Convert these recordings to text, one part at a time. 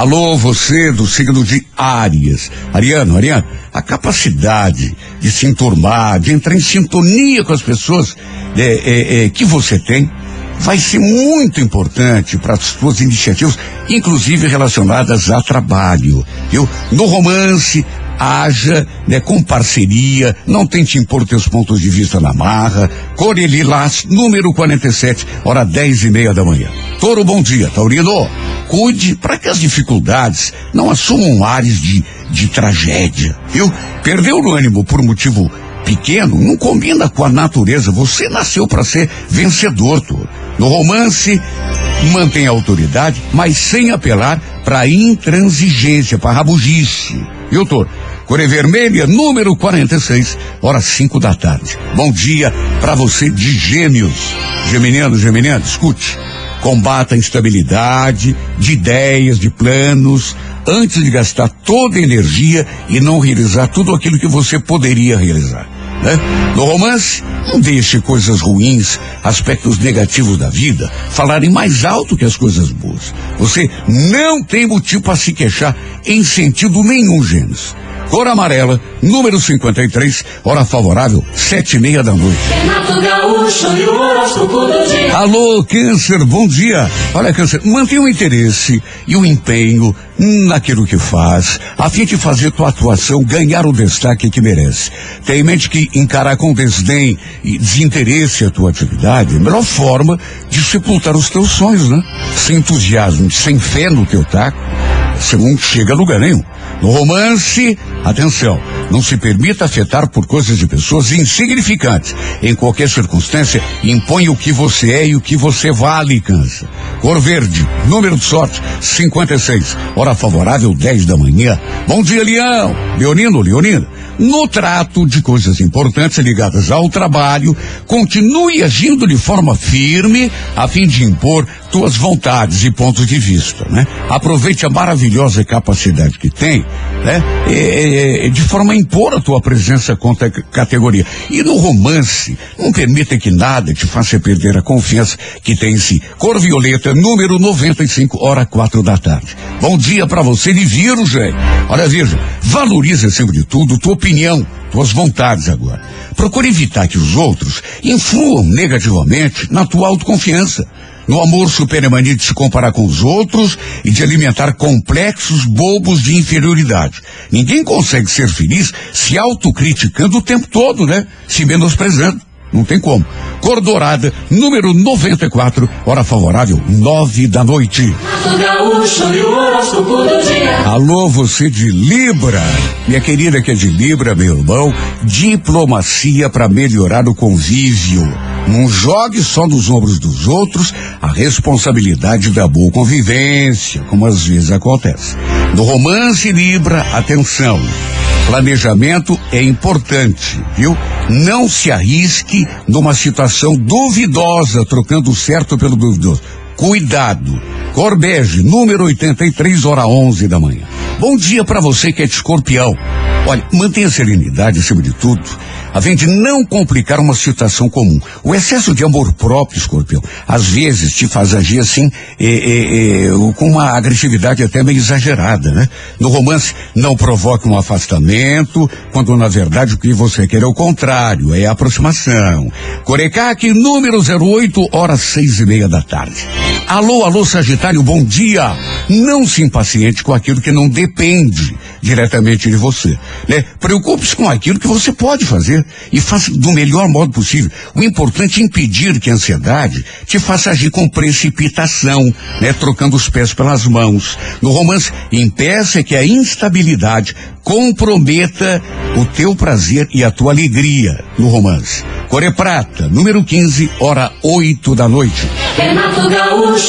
Alô, você do signo de Áries. Ariano, Ariano, a capacidade de se enturmar, de entrar em sintonia com as pessoas é, é, é, que você tem, vai ser muito importante para as suas iniciativas, inclusive relacionadas a trabalho, viu? No romance, haja né, com parceria, não tente impor teus pontos de vista na marra. Corelilás, número 47, hora dez e meia da manhã. Toro, bom dia, Taurino. Cuide para que as dificuldades não assumam ares de, de tragédia, viu? Perdeu o ânimo por motivo pequeno não combina com a natureza. Você nasceu para ser vencedor, Toro. No romance, mantém a autoridade, mas sem apelar para intransigência, para rabugice. Viu, Toro? Cor Vermelha, número 46, horas 5 da tarde. Bom dia para você de Gêmeos. Geminiano, Geminiano, escute. Combata a instabilidade de ideias, de planos, antes de gastar toda a energia e não realizar tudo aquilo que você poderia realizar. Né? No romance, não deixe coisas ruins, aspectos negativos da vida, falarem mais alto que as coisas boas. Você não tem motivo para se queixar em sentido nenhum, Gênesis. Cor amarela, número 53, hora favorável, sete e meia da noite. Alô, Câncer, bom dia. Olha, Câncer, mantenha o interesse e o empenho naquilo que faz, a fim de fazer tua atuação ganhar o destaque que merece. Tenha em mente que encarar com desdém e desinteresse a tua atividade é a melhor forma de sepultar os teus sonhos, né? Sem entusiasmo, sem fé no teu taco, você não chega a lugar nenhum. No romance, atenção, não se permita afetar por coisas de pessoas insignificantes. Em qualquer circunstância, impõe o que você é e o que você vale, cansa. Cor verde, número de sorte, 56. Hora favorável, 10 da manhã. Bom dia, Leão. Leonino, Leonino. No trato de coisas importantes ligadas ao trabalho, continue agindo de forma firme a fim de impor tuas vontades e pontos de vista, né? Aproveite a maravilhosa capacidade que tem, né? É, é, de forma a impor a tua presença contra a categoria. E no romance, não permita que nada te faça perder a confiança que tem em si. Cor violeta, número 95, hora quatro da tarde. Bom dia para você de Virgem. Olha, Virgem, valorize acima de tudo tua opinião, tuas vontades agora. Procure evitar que os outros influam negativamente na tua autoconfiança no amor supermania de se comparar com os outros e de alimentar complexos bobos de inferioridade. Ninguém consegue ser feliz se autocriticando o tempo todo, né? Se menosprezando. Não tem como. Cor dourada, número 94, hora favorável, nove da noite. Alô, você de Libra. Minha querida que é de Libra, meu irmão, diplomacia para melhorar o convívio. Não jogue só nos ombros dos outros a responsabilidade da boa convivência, como às vezes acontece. No romance Libra, atenção. Planejamento é importante, viu? Não se arrisque numa situação duvidosa, trocando o certo pelo duvidoso. Cuidado. Corbege, número 83, hora 11 da manhã. Bom dia para você que é de escorpião. Olha, mantenha a serenidade acima de tudo a fim de não complicar uma situação comum. O excesso de amor próprio, escorpião, às vezes te faz agir assim, eh, eh, eh, com uma agressividade até meio exagerada, né? No romance, não provoque um afastamento, quando na verdade o que você quer é o contrário, é a aproximação. Corecaque, número 08, horas seis e meia da tarde. Alô, alô, Sagitário, bom dia. Não se impaciente com aquilo que não depende diretamente de você, né? Preocupe-se com aquilo que você pode fazer e faça do melhor modo possível. O importante é impedir que a ansiedade te faça agir com precipitação, né? Trocando os pés pelas mãos. No romance, impeça que a instabilidade comprometa o teu prazer e a tua alegria no romance. Core Prata, número 15, hora 8 da noite. Renato Gaúcho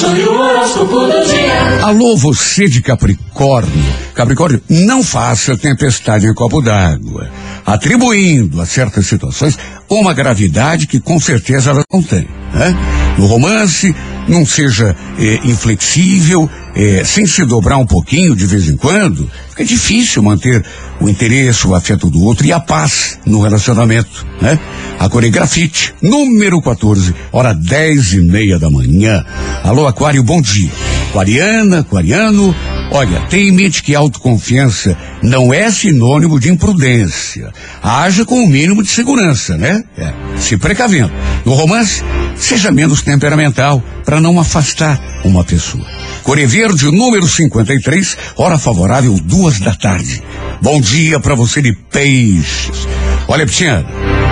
dia. Alô, você de Capricórnio. Capricórnio, não faça tempestade em copo d'água, atribuindo a certas situações uma gravidade que com certeza ela não tem. Né? No romance, não seja eh, inflexível, eh, sem se dobrar um pouquinho de vez em quando, fica difícil manter o interesse, o afeto do outro e a paz no relacionamento, né? A coregrafite, número 14, hora dez e meia da manhã. Alô, Aquário, bom dia. Aquariana, aquariano, Olha, tenha em mente que autoconfiança não é sinônimo de imprudência. Haja com o mínimo de segurança, né? É, se precavendo. No romance, seja menos temperamental para não afastar uma pessoa. Core Verde, número 53, hora favorável, duas da tarde. Bom dia para você de peixes. Olha, Pitiana,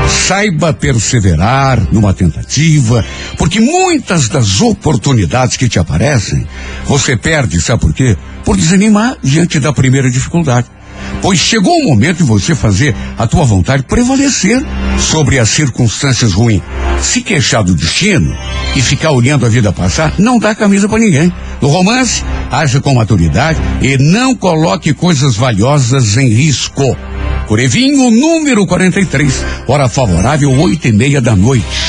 saiba perseverar numa tentativa, porque muitas das oportunidades que te aparecem, você perde, sabe por quê? Por desanimar diante da primeira dificuldade. Pois chegou o momento de você fazer a tua vontade prevalecer sobre as circunstâncias ruins. Se queixar do destino e ficar olhando a vida passar, não dá camisa para ninguém. No romance, haja com maturidade e não coloque coisas valiosas em risco. Corevinho, número 43, hora favorável, oito e meia da noite.